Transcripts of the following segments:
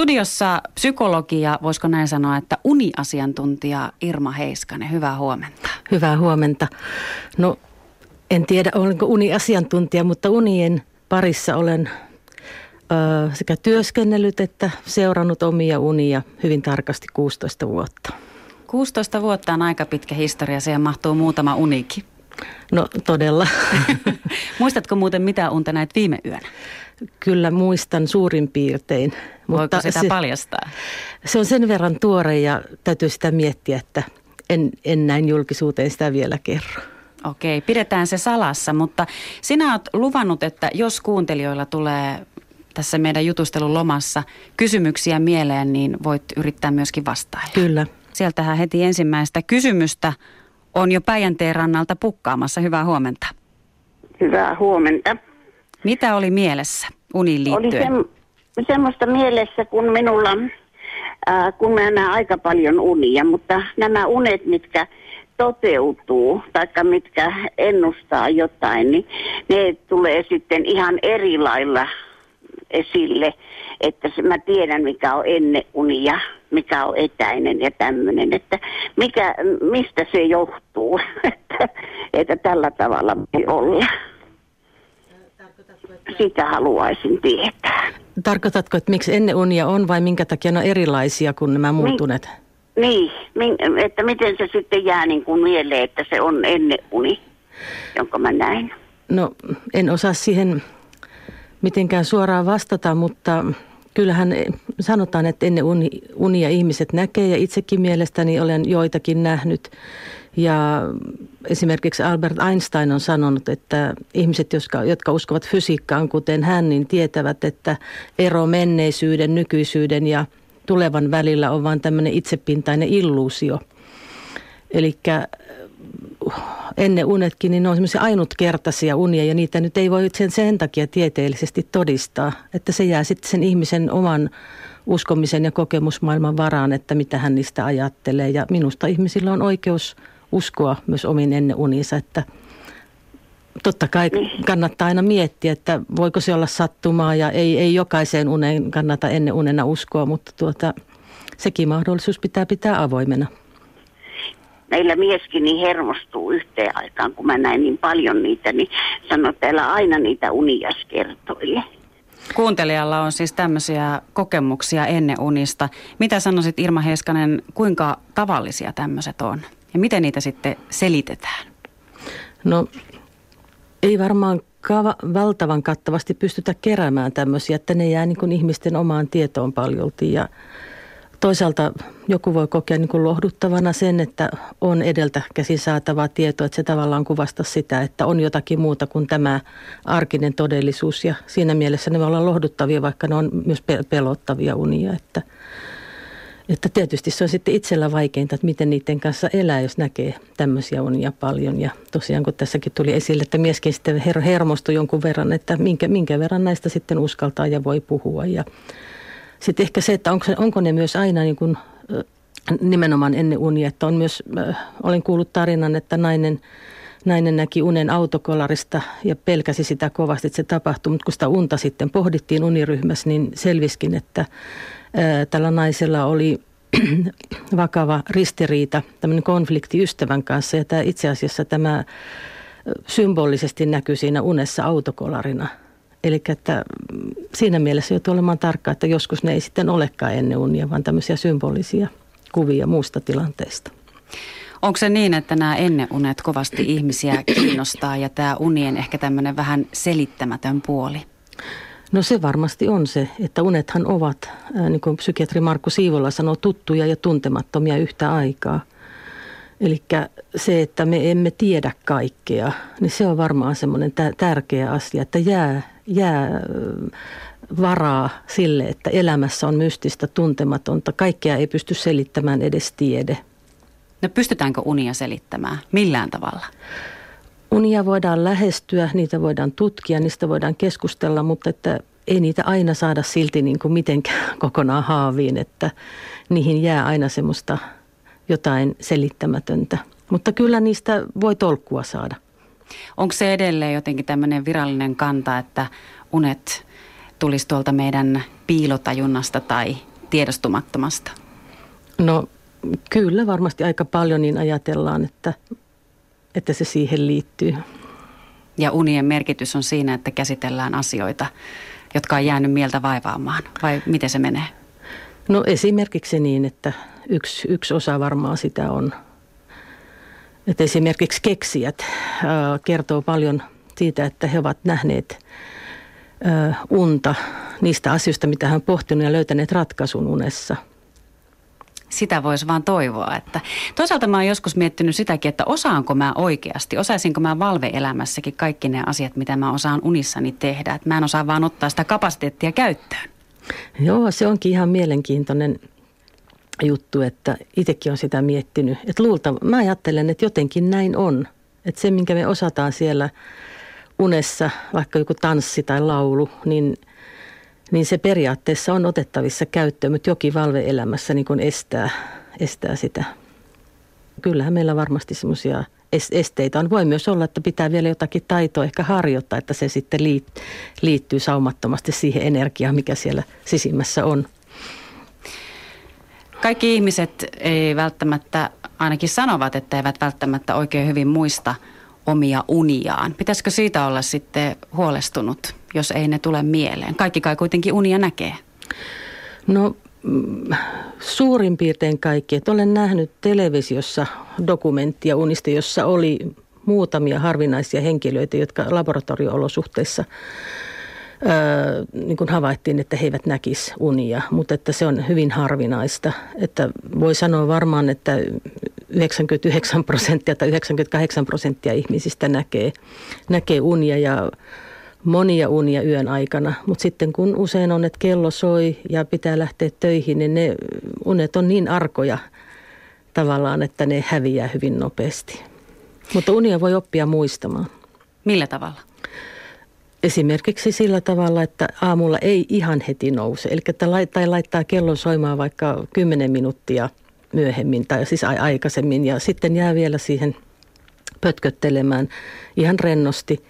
Studiossa psykologia, voisiko näin sanoa, että uniasiantuntija Irma Heiskanen. Hyvää huomenta. Hyvää huomenta. No en tiedä olenko uniasiantuntija, mutta unien parissa olen ö, sekä työskennellyt että seurannut omia unia hyvin tarkasti 16 vuotta. 16 vuotta on aika pitkä historia, siihen mahtuu muutama unikin. No todella. Muistatko muuten mitä unta näet viime yönä? Kyllä muistan suurin piirtein. Voiko mutta sitä se, paljastaa? Se on sen verran tuore ja täytyy sitä miettiä, että en, en näin julkisuuteen sitä vielä kerro. Okei, pidetään se salassa, mutta sinä olet luvannut, että jos kuuntelijoilla tulee tässä meidän jutustelun lomassa kysymyksiä mieleen, niin voit yrittää myöskin vastailla. Kyllä. Sieltähän heti ensimmäistä kysymystä on jo Päijänteen rannalta pukkaamassa. Hyvää huomenta. Hyvää huomenta. Mitä oli mielessä uniin liittyen? Oli se, semmoista mielessä, kun minulla, äh, kun mä näen aika paljon unia, mutta nämä unet, mitkä toteutuu, tai mitkä ennustaa jotain, niin ne tulee sitten ihan eri lailla esille, että se, mä tiedän mikä on ennen unia, mikä on etäinen ja tämmöinen, että mikä, mistä se johtuu, että, että tällä tavalla voi olla. Sitä haluaisin tietää. Tarkoitatko, että miksi ennen unia on vai minkä takia ne on erilaisia kuin nämä muuttuneet? Niin, niin, että miten se sitten jää niin kuin mieleen, että se on ennen uni, jonka mä näin. No en osaa siihen mitenkään suoraan vastata, mutta kyllähän sanotaan, että ennen uni, unia ihmiset näkee ja itsekin mielestäni olen joitakin nähnyt. Ja esimerkiksi Albert Einstein on sanonut, että ihmiset, jotka, jotka uskovat fysiikkaan kuten hän, niin tietävät, että ero menneisyyden, nykyisyyden ja tulevan välillä on vain tämmöinen itsepintainen illuusio. Eli ennen unetkin, niin ne on semmoisia ainutkertaisia unia ja niitä nyt ei voi sen, sen takia tieteellisesti todistaa, että se jää sitten sen ihmisen oman uskomisen ja kokemusmaailman varaan, että mitä hän niistä ajattelee. Ja minusta ihmisillä on oikeus uskoa myös omiin ennen uniinsa, että totta kai kannattaa aina miettiä, että voiko se olla sattumaa ja ei, ei jokaiseen uneen kannata ennen unena uskoa, mutta tuota, sekin mahdollisuus pitää pitää avoimena meillä mieskin niin hermostuu yhteen aikaan, kun mä näin niin paljon niitä, niin sanoi, että täällä aina niitä unias kertoille. Kuuntelijalla on siis tämmöisiä kokemuksia ennen unista. Mitä sanoisit Irma Heiskanen, kuinka tavallisia tämmöiset on? Ja miten niitä sitten selitetään? No ei varmaan kava, valtavan kattavasti pystytä keräämään tämmöisiä, että ne jää niin kuin ihmisten omaan tietoon paljolti ja – Toisaalta joku voi kokea niin kuin lohduttavana sen, että on edeltä käsin saatavaa tietoa, että se tavallaan kuvasta sitä, että on jotakin muuta kuin tämä arkinen todellisuus. Ja siinä mielessä ne voi olla lohduttavia, vaikka ne on myös pelottavia unia. Että, että tietysti se on sitten itsellä vaikeinta, että miten niiden kanssa elää, jos näkee tämmöisiä unia paljon. Ja tosiaan kun tässäkin tuli esille, että mieskin sitten her- hermostui jonkun verran, että minkä, minkä verran näistä sitten uskaltaa ja voi puhua. Ja sitten ehkä se, että onko, onko ne myös aina niin kuin, nimenomaan ennen unia, että on myös, olen kuullut tarinan, että nainen, nainen näki unen autokolarista ja pelkäsi sitä kovasti, että se tapahtui, mutta kun sitä unta sitten pohdittiin uniryhmässä, niin selviskin, että tällä naisella oli vakava ristiriita, tämmöinen konflikti ystävän kanssa ja tämä, itse asiassa tämä symbolisesti näkyy siinä unessa autokolarina – Eli että siinä mielessä joutuu olemaan tarkka, että joskus ne ei sitten olekaan ennen unia, vaan tämmöisiä symbolisia kuvia muusta tilanteesta. Onko se niin, että nämä enneunet kovasti ihmisiä kiinnostaa ja tämä unien ehkä tämmöinen vähän selittämätön puoli? No se varmasti on se, että unethan ovat, niin kuin psykiatri Markku Siivola sanoo, tuttuja ja tuntemattomia yhtä aikaa. Eli se, että me emme tiedä kaikkea, niin se on varmaan semmoinen tärkeä asia, että jää jää varaa sille, että elämässä on mystistä, tuntematonta. Kaikkea ei pysty selittämään edes tiede. No pystytäänkö unia selittämään millään tavalla? Unia voidaan lähestyä, niitä voidaan tutkia, niistä voidaan keskustella, mutta että ei niitä aina saada silti niin kuin mitenkään kokonaan haaviin, että niihin jää aina semmoista jotain selittämätöntä. Mutta kyllä niistä voi tolkkua saada. Onko se edelleen jotenkin tämmöinen virallinen kanta, että unet tulisi tuolta meidän piilotajunnasta tai tiedostumattomasta? No kyllä varmasti aika paljon niin ajatellaan, että, että se siihen liittyy. Ja unien merkitys on siinä, että käsitellään asioita, jotka on jäänyt mieltä vaivaamaan, vai miten se menee? No esimerkiksi niin, että yksi, yksi osa varmaan sitä on. Että esimerkiksi keksijät äh, kertoo paljon siitä, että he ovat nähneet äh, unta niistä asioista, mitä hän on pohtinut ja löytäneet ratkaisun unessa – sitä voisi vaan toivoa. Että toisaalta mä oon joskus miettinyt sitäkin, että osaanko mä oikeasti, osaisinko mä valveelämässäkin kaikki ne asiat, mitä mä osaan unissani tehdä. Että mä en osaa vaan ottaa sitä kapasiteettia käyttöön. Joo, se onkin ihan mielenkiintoinen juttu, että itsekin on sitä miettinyt. Että luulta, mä ajattelen, että jotenkin näin on. Että se, minkä me osataan siellä unessa, vaikka joku tanssi tai laulu, niin, niin se periaatteessa on otettavissa käyttöön, mutta jokin valveelämässä niin estää, estää sitä. Kyllähän meillä varmasti semmoisia esteitä on. Voi myös olla, että pitää vielä jotakin taitoa ehkä harjoittaa, että se sitten liittyy saumattomasti siihen energiaan, mikä siellä sisimmässä on. Kaikki ihmiset ei välttämättä, ainakin sanovat, että eivät välttämättä oikein hyvin muista omia uniaan. Pitäisikö siitä olla sitten huolestunut, jos ei ne tule mieleen? Kaikki kai kuitenkin unia näkee. No mm, suurin piirtein kaikki. Että olen nähnyt televisiossa dokumenttia unista, jossa oli muutamia harvinaisia henkilöitä, jotka laboratorio-olosuhteissa öö, niin kuin havaittiin, että he eivät näkisi unia, mutta että se on hyvin harvinaista. Että voi sanoa varmaan, että 99 prosenttia tai 98 prosenttia ihmisistä näkee, näkee unia ja monia unia yön aikana. Mutta sitten kun usein on, että kello soi ja pitää lähteä töihin, niin ne unet on niin arkoja tavallaan, että ne häviää hyvin nopeasti. Mutta unia voi oppia muistamaan. Millä tavalla? Esimerkiksi sillä tavalla, että aamulla ei ihan heti nouse. Eli laittaa, laittaa kellon soimaan vaikka 10 minuuttia myöhemmin tai siis aikaisemmin ja sitten jää vielä siihen pötköttelemään ihan rennosti.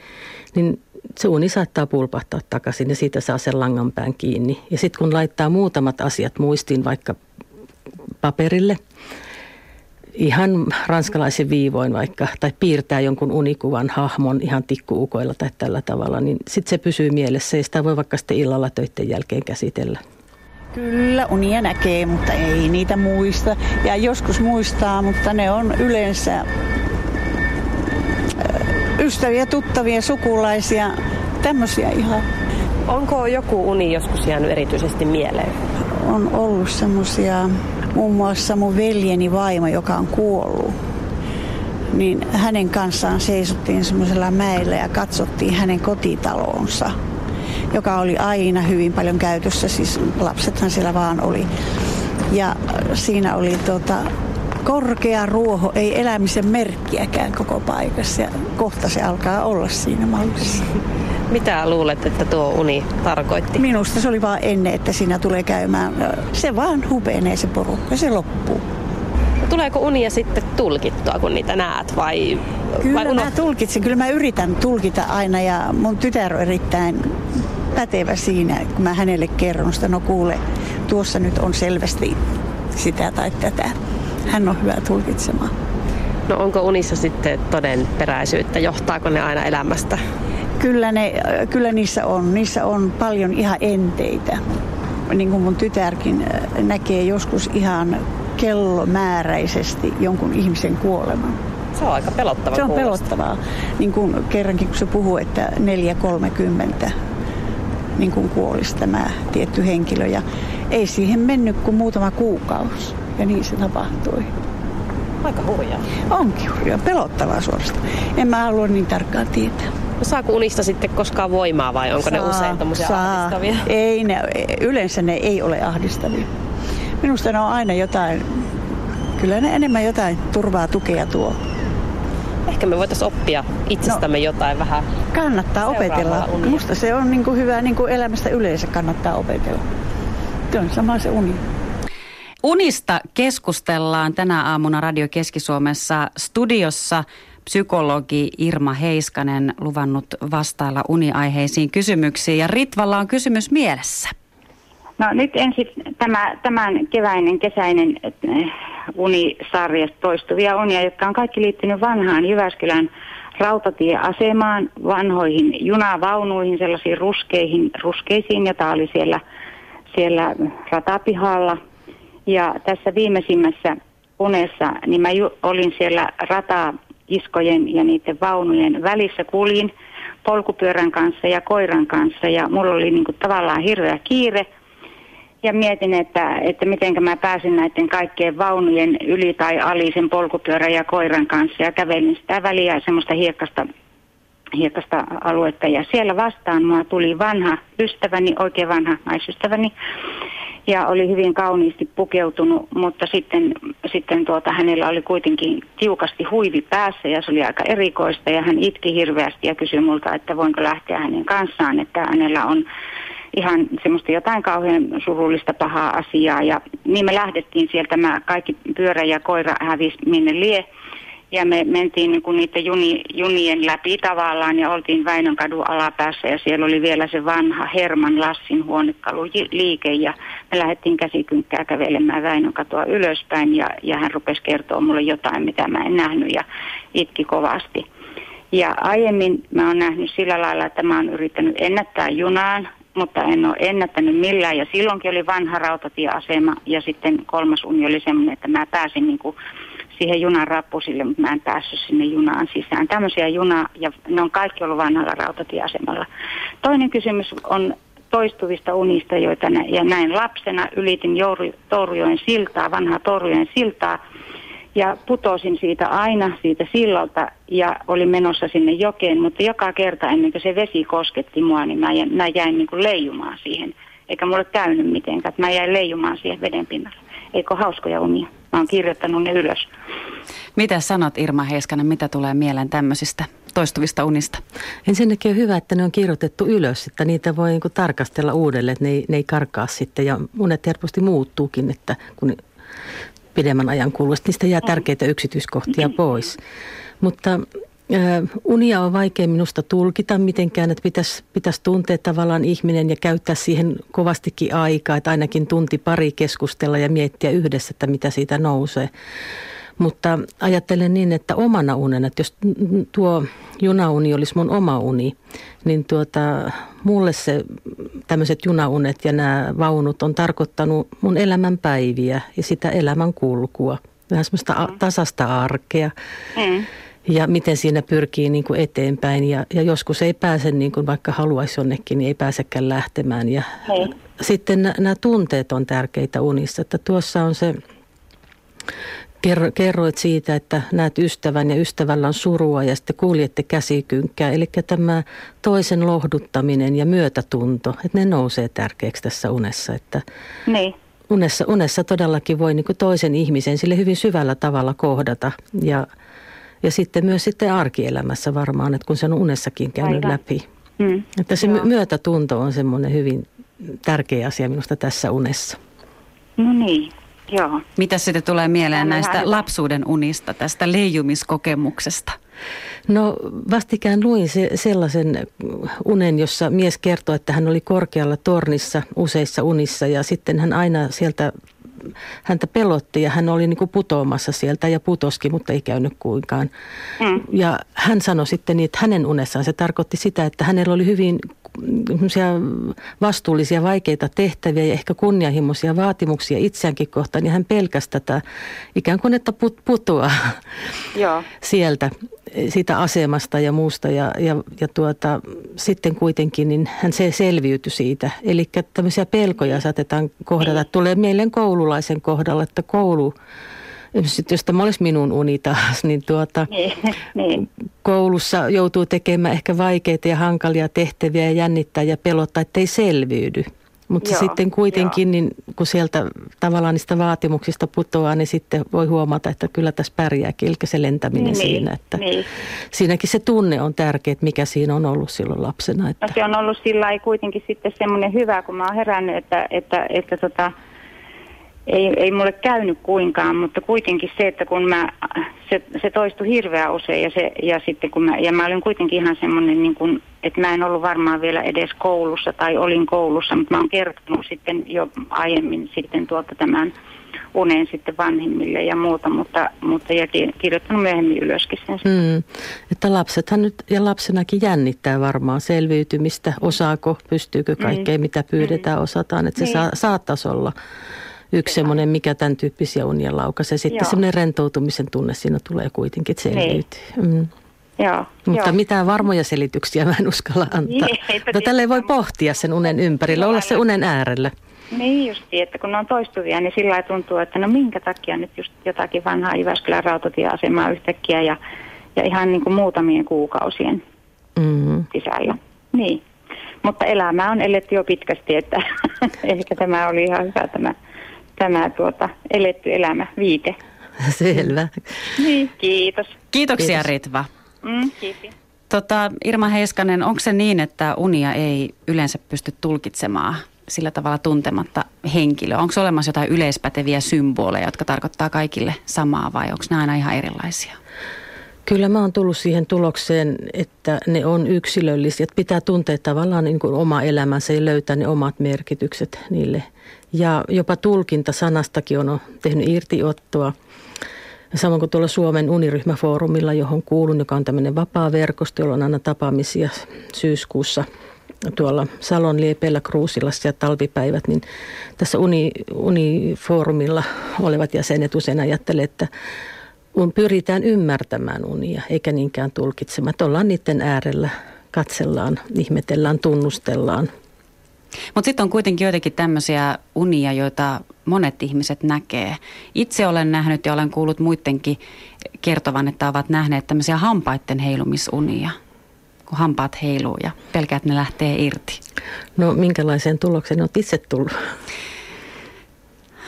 Niin se uni saattaa pulpahtaa takaisin ja siitä saa sen langanpään kiinni. Ja sitten kun laittaa muutamat asiat muistiin vaikka paperille, ihan ranskalaisen viivoin vaikka, tai piirtää jonkun unikuvan hahmon ihan tikkuukoilla tai tällä tavalla, niin sitten se pysyy mielessä ja sitä voi vaikka sitten illalla töiden jälkeen käsitellä. Kyllä, unia näkee, mutta ei niitä muista. Ja joskus muistaa, mutta ne on yleensä ystäviä, tuttavia, sukulaisia, tämmöisiä ihan. Onko joku uni joskus jäänyt erityisesti mieleen? On ollut semmoisia, muun muassa mun veljeni vaimo, joka on kuollut. Niin hänen kanssaan seisottiin semmoisella mäellä ja katsottiin hänen kotitalonsa, joka oli aina hyvin paljon käytössä. Siis lapsethan siellä vaan oli. Ja siinä oli tota, korkea ruoho, ei elämisen merkkiäkään koko paikassa. Ja kohta se alkaa olla siinä mallissa. Mitä luulet, että tuo uni tarkoitti? Minusta se oli vaan ennen, että siinä tulee käymään. Se vaan hupenee se porukka, se loppuu. Tuleeko unia sitten tulkittua, kun niitä näet vai Kyllä vai mä tulkitsen, kyllä mä yritän tulkita aina ja mun tytär on erittäin pätevä siinä, kun mä hänelle kerron sitä, no kuule, tuossa nyt on selvästi sitä tai tätä hän on hyvä tulkitsemaan. No onko unissa sitten todenperäisyyttä? Johtaako ne aina elämästä? Kyllä, ne, kyllä niissä on. Niissä on paljon ihan enteitä. Niin kuin mun tytärkin äh, näkee joskus ihan kellomääräisesti jonkun ihmisen kuoleman. Se on aika pelottavaa. Se on pelottavaa. Niin kuin kerrankin kun se puhuu, että 4.30 niin kuin kuolisi tämä tietty henkilö. Ja ei siihen mennyt kuin muutama kuukausi. Ja niin se tapahtui. Aika hurjaa. Onkin hurjaa, pelottavaa suorastaan. En mä halua niin tarkkaan tietää. No saako unista sitten koskaan voimaa vai onko saa, ne usein tämmöisiä saa. ahdistavia? Ei, ne, yleensä ne ei ole ahdistavia. Minusta ne on aina jotain, kyllä ne enemmän jotain turvaa tukea tuo. Ehkä me voitaisiin oppia itsestämme no, jotain vähän. Kannattaa opetella. Unia. Musta se on niin kuin hyvä niin kuin elämästä yleensä kannattaa opetella. Se on sama se uni. Unista keskustellaan tänä aamuna Radio Keski-Suomessa studiossa psykologi Irma Heiskanen luvannut vastailla uniaiheisiin kysymyksiin. Ja Ritvalla on kysymys mielessä. No nyt ensin tämä, tämän keväinen, kesäinen äh, unisarja, toistuvia unia, jotka on kaikki liittynyt vanhaan Jyväskylän rautatieasemaan, vanhoihin junavaunuihin, sellaisiin ruskeihin, ruskeisiin, jota oli siellä, siellä ratapihalla. Ja tässä viimeisimmässä unessa, niin mä ju, olin siellä rataiskojen ja niiden vaunujen välissä, kuljin polkupyörän kanssa ja koiran kanssa ja mulla oli niin kuin tavallaan hirveä kiire – ja mietin, että, että miten mä pääsin näiden kaikkien vaunujen yli tai ali sen polkupyörän ja koiran kanssa. Ja kävelin sitä väliä semmoista hiekkasta, hiekkasta aluetta. Ja siellä vastaan mua tuli vanha ystäväni, oikein vanha naisystäväni. Ja oli hyvin kauniisti pukeutunut, mutta sitten, sitten tuota, hänellä oli kuitenkin tiukasti huivi päässä ja se oli aika erikoista. Ja hän itki hirveästi ja kysyi multa, että voinko lähteä hänen kanssaan, että hänellä on ihan semmoista jotain kauhean surullista pahaa asiaa. Ja niin me lähdettiin sieltä, mä kaikki pyörä ja koira hävisi minne lie. Ja me mentiin niin niiden juni, junien läpi tavallaan ja oltiin Väinön kadun alapäässä ja siellä oli vielä se vanha Herman Lassin huonekaluliike ja me lähdettiin käsikynkkää kävelemään Väinön katua ylöspäin ja, ja hän rupesi kertoa mulle jotain, mitä mä en nähnyt ja itki kovasti. Ja aiemmin mä oon nähnyt sillä lailla, että mä oon yrittänyt ennättää junaan mutta en ole ennättänyt millään. Ja silloinkin oli vanha rautatieasema ja sitten kolmas uni oli semmoinen, että mä pääsin niin kuin siihen junan rappusille, mutta mä en päässyt sinne junaan sisään. Tämmöisiä junaa, ja ne on kaikki ollut vanhalla rautatieasemalla. Toinen kysymys on toistuvista unista, joita nä- ja näin lapsena ylitin Jouri, Torjoen siltaa, vanhaa Torjoen siltaa, ja putosin siitä aina siitä sillalta ja olin menossa sinne jokeen, mutta joka kerta ennen kuin se vesi kosketti mua, niin mä jäin, mä jäin niin kuin leijumaan siihen. Eikä mulle käynyt mitenkään, mä jäin leijumaan siihen veden pinnalle. Eikö hauskoja unia? Mä oon kirjoittanut ne ylös. Mitä sanot Irma Heiskanen, mitä tulee mieleen tämmöisistä toistuvista unista? Ensinnäkin on hyvä, että ne on kirjoitettu ylös, että niitä voi niin tarkastella uudelleen, että ne ei, ne ei karkaa sitten. Ja unet helposti muuttuukin, että kun pidemmän ajan kuluessa. Niistä jää tärkeitä yksityiskohtia pois. Mutta unia on vaikea minusta tulkita mitenkään, että pitäisi, pitäisi tuntea tavallaan ihminen ja käyttää siihen kovastikin aikaa, että ainakin tunti pari keskustella ja miettiä yhdessä, että mitä siitä nousee. Mutta ajattelen niin, että omana unena, että jos tuo junauni olisi mun oma uni, niin tuota, mulle se tämmöiset junaunet ja nämä vaunut on tarkoittanut mun elämän päiviä ja sitä elämän kulkua. Vähän semmoista mm. tasasta arkea. Mm. Ja miten siinä pyrkii niin kuin eteenpäin. Ja, ja joskus ei pääse, niin kuin vaikka haluaisi jonnekin, niin ei pääsekään lähtemään. Ja mm. sitten nämä tunteet on tärkeitä unissa. Että tuossa on se kerroit siitä, että näet ystävän ja ystävällä on surua ja sitten kuljette käsikynkkää. Eli tämä toisen lohduttaminen ja myötätunto, että ne nousee tärkeäksi tässä unessa. Että niin. unessa, unessa todellakin voi niin toisen ihmisen sille hyvin syvällä tavalla kohdata ja, ja sitten myös sitten arkielämässä varmaan, että kun se on unessakin käynyt Aivan. läpi. Mm. Että se Joo. myötätunto on semmoinen hyvin tärkeä asia minusta tässä unessa. No niin, Joo. Mitä sitten tulee mieleen näistä hyvä. lapsuuden unista, tästä leijumiskokemuksesta? No vastikään luin se, sellaisen unen, jossa mies kertoi, että hän oli korkealla tornissa useissa unissa ja sitten hän aina sieltä häntä pelotti ja hän oli niin kuin putoamassa sieltä ja putoski, mutta ei käynyt kuinkaan. Mm. Ja hän sanoi sitten niin, että hänen unessaan se tarkoitti sitä, että hänellä oli hyvin vastuullisia, vaikeita tehtäviä ja ehkä kunnianhimoisia vaatimuksia itseäänkin kohtaan. Ja hän pelkäsi tätä ikään kuin, että put, putoaa Joo. sieltä, siitä asemasta ja muusta. Ja, ja, ja tuota, sitten kuitenkin niin hän se selviytyi siitä. Eli tämmöisiä pelkoja saatetaan kohdata. Niin. Tulee mieleen koululaisen kohdalla, että koulu sitten jos tämä olisi minun uni taas, niin tuota, niin, niin. koulussa joutuu tekemään ehkä vaikeita ja hankalia tehtäviä ja jännittää ja pelottaa, ettei selviydy. Mutta sitten kuitenkin, joo. niin kun sieltä tavallaan niistä vaatimuksista putoaa, niin sitten voi huomata, että kyllä tässä pärjääkin, eli se lentäminen niin, siinä. Että niin. Siinäkin se tunne on tärkeä, että mikä siinä on ollut silloin lapsena. Että. No se on ollut sillä kuitenkin sitten semmoinen hyvä, kun mä oon herännyt, että, että, että, että tota, ei, ei mulle käynyt kuinkaan, mutta kuitenkin se, että kun mä, se, se toistui hirveän usein ja, se, ja sitten kun mä, ja mä olin kuitenkin ihan semmoinen, niin kuin, että mä en ollut varmaan vielä edes koulussa tai olin koulussa, mutta mä oon kertonut sitten jo aiemmin sitten tuolta tämän unen sitten vanhemmille ja muuta, mutta, mutta ja kirjoittanut myöhemmin ylöskin sen. Mm. Että lapsethan nyt ja lapsenakin jännittää varmaan selviytymistä, osaako, pystyykö kaikkea mm. mitä pyydetään, mm. osataan, että se niin. saa, saattaisi olla yksi semmoinen, mikä tämän tyyppisiä unia laukaisee. Sitten semmoinen rentoutumisen tunne siinä tulee kuitenkin, että selviytyy. Niin. Mm. Joo, Mutta joo. mitään varmoja selityksiä mä en uskalla antaa. Niin, Mutta tälleen voi pohtia sen unen ympärillä, olla se unen äärellä. Niin just, että kun ne on toistuvia, niin sillä tuntuu, että no minkä takia nyt just jotakin vanhaa Jyväskylän rautatieasemaa yhtäkkiä ja, ja ihan niin kuin muutamien kuukausien mm-hmm. sisällä. Niin. Mutta elämä on eletty jo pitkästi, että ehkä tämä oli ihan hyvä tämä, tämä tuota, eletty elämä, viite. Selvä. Niin, kiitos. Kiitoksia kiitos. Ritva. Mm, kiitos. Tota, Irma Heiskanen, onko se niin, että unia ei yleensä pysty tulkitsemaan sillä tavalla tuntematta henkilöä? Onko olemassa jotain yleispäteviä symboleja, jotka tarkoittaa kaikille samaa vai onko nämä aina ihan erilaisia? Kyllä mä oon tullut siihen tulokseen, että ne on yksilöllisiä. Että pitää tuntea tavallaan niin kuin oma elämänsä ja löytää ne omat merkitykset niille. Ja jopa tulkinta sanastakin on tehnyt irtiottoa. Samoin kuin tuolla Suomen uniryhmäfoorumilla, johon kuulun, joka on tämmöinen vapaa verkosto, jolla on aina tapaamisia syyskuussa – tuolla Salon liepeillä Kruusilassa ja talvipäivät, niin tässä uni, unifoorumilla olevat jäsenet usein ajattelevat, että pyritään ymmärtämään unia, eikä niinkään tulkitsemaan. Että ollaan niiden äärellä, katsellaan, ihmetellään, tunnustellaan. Mutta sitten on kuitenkin joitakin tämmöisiä unia, joita monet ihmiset näkee. Itse olen nähnyt ja olen kuullut muidenkin kertovan, että ovat nähneet tämmöisiä hampaiden heilumisunia – kun hampaat heiluu ja pelkää, että ne lähtee irti? No minkälaiseen tulokseen olet itse tullut?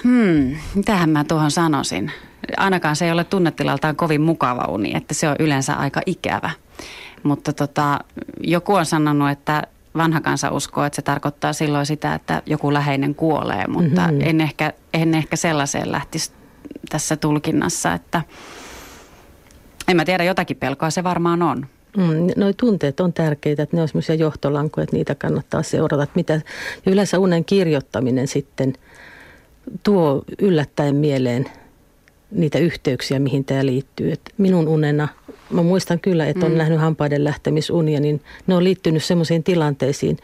Hmm, mitähän mä tuohon sanoisin? Ainakaan se ei ole tunnetilaltaan kovin mukava uni, että se on yleensä aika ikävä. Mutta tota, joku on sanonut, että vanha kansa uskoo, että se tarkoittaa silloin sitä, että joku läheinen kuolee, mutta mm-hmm. en, ehkä, en ehkä sellaiseen lähtisi tässä tulkinnassa, että en mä tiedä, jotakin pelkoa se varmaan on. Mm, noi tunteet on tärkeitä, että ne on semmoisia johtolankoja, että niitä kannattaa seurata. Että mitä, ja yleensä unen kirjoittaminen sitten tuo yllättäen mieleen niitä yhteyksiä, mihin tämä liittyy. Et minun unena, mä muistan kyllä, että on mm. nähnyt hampaiden lähtemisunia, niin ne on liittynyt semmoisiin tilanteisiin,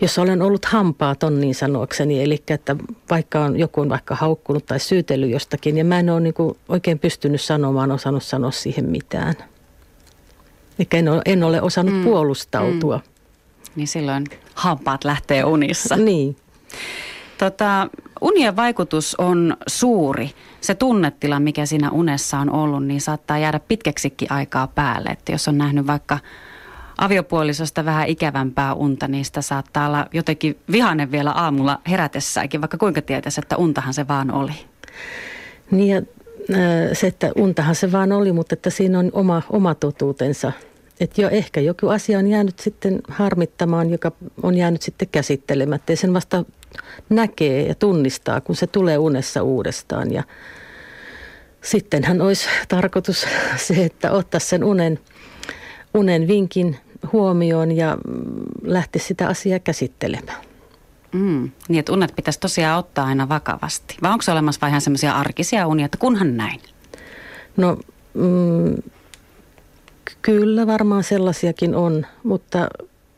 jossa olen ollut hampaaton niin sanokseni. Eli että vaikka on joku on vaikka haukkunut tai syytellyt jostakin, ja mä en ole niin oikein pystynyt sanomaan, osannut sanoa siihen mitään. Eli en ole, en ole osannut mm. puolustautua. Mm. Niin silloin hampaat lähtee unissa. niin. Tota, unien vaikutus on suuri. Se tunnetila, mikä siinä unessa on ollut, niin saattaa jäädä pitkäksikin aikaa päälle. Että jos on nähnyt vaikka aviopuolisosta vähän ikävämpää unta, niin sitä saattaa olla jotenkin vihainen vielä aamulla herätessäänkin, vaikka kuinka tietäisi, että untahan se vaan oli. Niin ja se, että untahan se vaan oli, mutta että siinä on oma, oma totuutensa – että jo ehkä joku asia on jäänyt sitten harmittamaan, joka on jäänyt sitten käsittelemättä. Ja sen vasta näkee ja tunnistaa, kun se tulee unessa uudestaan. Ja sittenhän olisi tarkoitus se, että ottaa sen unen, unen vinkin huomioon ja lähti sitä asiaa käsittelemään. Mm, niin, että unet pitäisi tosiaan ottaa aina vakavasti. Vai onko se olemassa vähän semmoisia arkisia unia, että kunhan näin? No, mm, Kyllä varmaan sellaisiakin on, mutta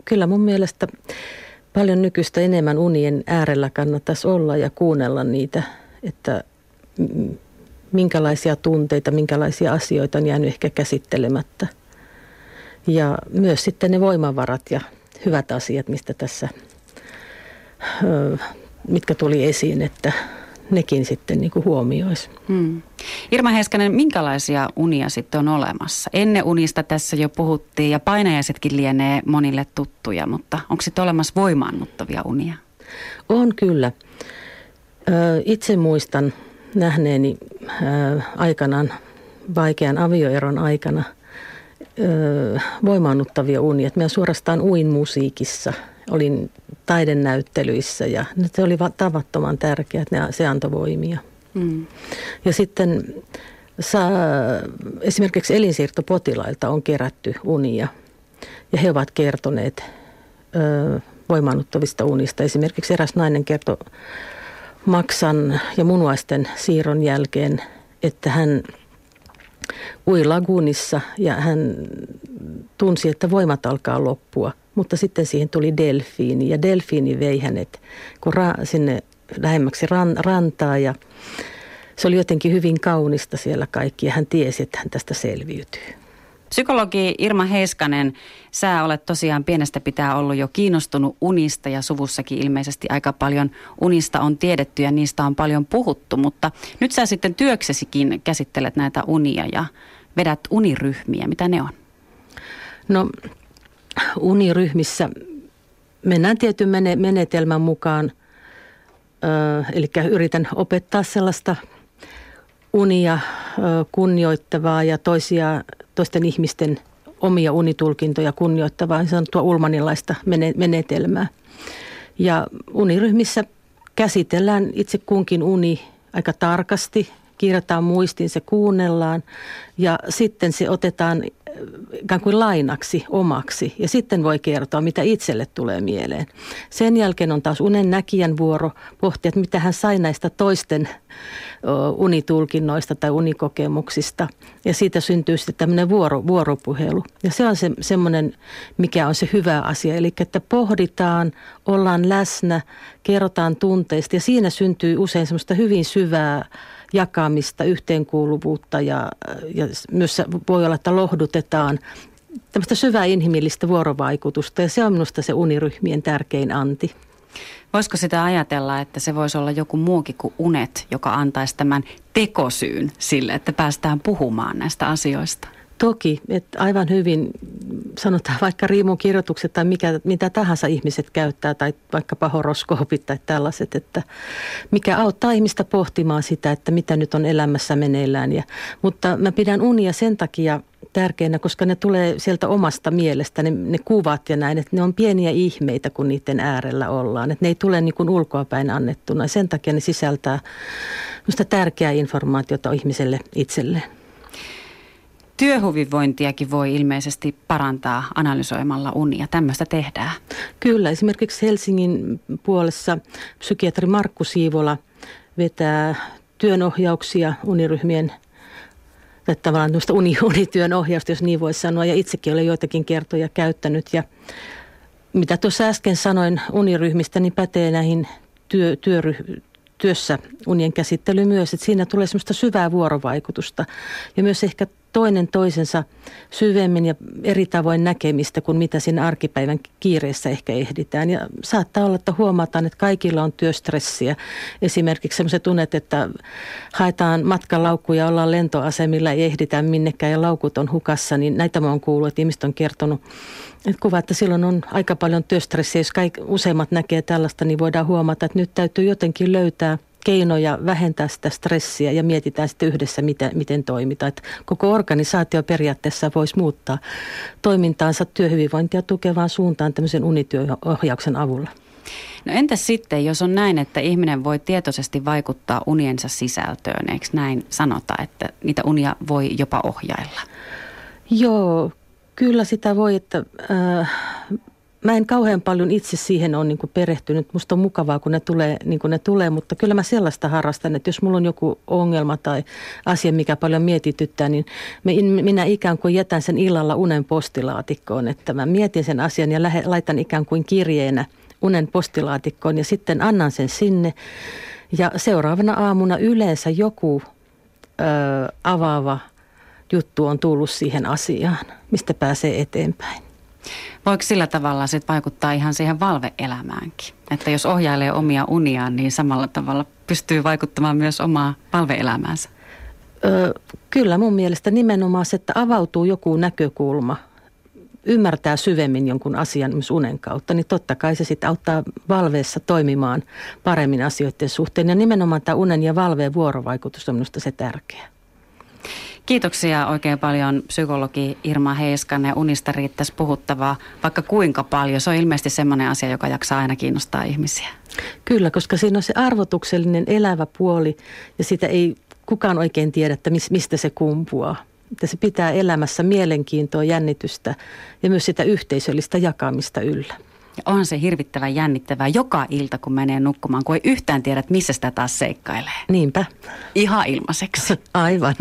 kyllä mun mielestä paljon nykyistä enemmän unien äärellä kannattaisi olla ja kuunnella niitä, että minkälaisia tunteita, minkälaisia asioita on jäänyt ehkä käsittelemättä. Ja myös sitten ne voimavarat ja hyvät asiat, mistä tässä, mitkä tuli esiin, että nekin sitten niin kuin huomioisi. Hmm. Irma Heiskanen, minkälaisia unia sitten on olemassa? Ennen unista tässä jo puhuttiin ja painajaisetkin lienee monille tuttuja, mutta onko sitten olemassa voimaannuttavia unia? On kyllä. Itse muistan nähneeni aikanaan vaikean avioeron aikana voimaannuttavia unia. Mä suorastaan uin musiikissa olin taidenäyttelyissä ja se oli tavattoman tärkeää, että ne, se antoi voimia. Mm. Ja sitten saa, esimerkiksi elinsiirtopotilailta on kerätty unia ja he ovat kertoneet ö, voimaannuttavista unista. Esimerkiksi eräs nainen kertoi maksan ja munuaisten siirron jälkeen, että hän ui lagunissa ja hän tunsi, että voimat alkaa loppua. Mutta sitten siihen tuli delfiini ja delfiini vei hänet kun ra- sinne lähemmäksi ran- rantaa ja se oli jotenkin hyvin kaunista siellä kaikki ja hän tiesi, että hän tästä selviytyy. Psykologi Irma Heiskanen, sä olet tosiaan pienestä pitää ollut jo kiinnostunut unista ja suvussakin ilmeisesti aika paljon unista on tiedetty ja niistä on paljon puhuttu, mutta nyt sä sitten työksesikin käsittelet näitä unia ja vedät uniryhmiä. Mitä ne on? No uniryhmissä. Mennään tietyn menetelmän mukaan, eli yritän opettaa sellaista unia kunnioittavaa ja toisia, toisten ihmisten omia unitulkintoja kunnioittavaa, niin sanottua ulmanilaista menetelmää. Ja uniryhmissä käsitellään itse kunkin uni aika tarkasti, kirjataan muistiin, se kuunnellaan ja sitten se otetaan ikään kuin lainaksi omaksi ja sitten voi kertoa, mitä itselle tulee mieleen. Sen jälkeen on taas unen näkijän vuoro pohtia, että mitä hän sai näistä toisten unitulkinnoista tai unikokemuksista. Ja siitä syntyy sitten tämmöinen vuoro, vuoropuhelu. Ja se on se, semmoinen, mikä on se hyvä asia. Eli että pohditaan, ollaan läsnä, kerrotaan tunteista ja siinä syntyy usein semmoista hyvin syvää jakamista, yhteenkuuluvuutta ja, ja myös voi olla, että lohdutetaan tämmöistä syvää inhimillistä vuorovaikutusta ja se on minusta se uniryhmien tärkein anti. Voisiko sitä ajatella, että se voisi olla joku muukin kuin unet, joka antaisi tämän tekosyyn sille, että päästään puhumaan näistä asioista? Toki, että aivan hyvin sanotaan vaikka riimun kirjoitukset tai mikä, mitä tahansa ihmiset käyttää tai vaikkapa horoskoopit tai tällaiset, että mikä auttaa ihmistä pohtimaan sitä, että mitä nyt on elämässä meneillään. Ja, mutta mä pidän unia sen takia tärkeinä, koska ne tulee sieltä omasta mielestä, ne, ne kuvat ja näin, että ne on pieniä ihmeitä, kun niiden äärellä ollaan. Että ne ei tule niin kuin ulkoapäin annettuna. Sen takia ne sisältää tärkeää informaatiota ihmiselle itselleen. Työhyvinvointiakin voi ilmeisesti parantaa analysoimalla unia. Tämmöistä tehdään. Kyllä, esimerkiksi Helsingin puolessa psykiatri Markku Siivola vetää työnohjauksia uniryhmien tai tavallaan uni, unityön ohjausta, jos niin voi sanoa. Ja itsekin olen joitakin kertoja käyttänyt. Ja mitä tuossa äsken sanoin uniryhmistä, niin pätee näihin työ, työry, työssä unien käsittely myös, että siinä tulee semmoista syvää vuorovaikutusta ja myös ehkä toinen toisensa syvemmin ja eri tavoin näkemistä kuin mitä siinä arkipäivän kiireessä ehkä ehditään. Ja saattaa olla, että huomataan, että kaikilla on työstressiä. Esimerkiksi sellaiset tunnet, että haetaan matkalaukkuja, ollaan lentoasemilla, ei ehditä minnekään ja laukut on hukassa, niin näitä mä oon kuullut, että ihmiset on kertonut että kuva, että silloin on aika paljon työstressiä. Jos kaik, useimmat näkee tällaista, niin voidaan huomata, että nyt täytyy jotenkin löytää – keinoja vähentää sitä stressiä ja mietitään sitten yhdessä, miten, miten toimitaan. Että koko organisaatio periaatteessa voisi muuttaa toimintaansa työhyvinvointia tukevaan suuntaan tämmöisen unityöohjauksen avulla. No entäs sitten, jos on näin, että ihminen voi tietoisesti vaikuttaa uniensa sisältöön, eikö näin sanota, että niitä unia voi jopa ohjailla? Joo, kyllä sitä voi, että äh, mä en kauhean paljon itse siihen ole niin perehtynyt. Musta on mukavaa, kun ne tulee, niin kuin ne tulee, mutta kyllä mä sellaista harrastan, että jos mulla on joku ongelma tai asia, mikä paljon mietityttää, niin minä ikään kuin jätän sen illalla unen postilaatikkoon, että mä mietin sen asian ja lähe, laitan ikään kuin kirjeenä unen postilaatikkoon ja sitten annan sen sinne. Ja seuraavana aamuna yleensä joku ö, avaava juttu on tullut siihen asiaan, mistä pääsee eteenpäin. Voiko sillä tavalla sitten vaikuttaa ihan siihen valveelämäänkin? Että jos ohjailee omia uniaan, niin samalla tavalla pystyy vaikuttamaan myös omaa valveelämäänsä? Öö, kyllä mun mielestä nimenomaan se, että avautuu joku näkökulma, ymmärtää syvemmin jonkun asian myös unen kautta, niin totta kai se sitten auttaa valveessa toimimaan paremmin asioiden suhteen. Ja nimenomaan tämä unen ja valveen vuorovaikutus on minusta se tärkeä. Kiitoksia oikein paljon psykologi Irma Heiskanen ja unista riittäisi puhuttavaa vaikka kuinka paljon. Se on ilmeisesti semmoinen asia, joka jaksaa aina kiinnostaa ihmisiä. Kyllä, koska siinä on se arvotuksellinen elävä puoli ja sitä ei kukaan oikein tiedä, että mistä se kumpuaa. Että se pitää elämässä mielenkiintoa, jännitystä ja myös sitä yhteisöllistä jakamista yllä. Ja on se hirvittävän jännittävää joka ilta, kun menee nukkumaan, kun ei yhtään tiedä, että missä sitä taas seikkailee. Niinpä. Ihan ilmaiseksi. Aivan.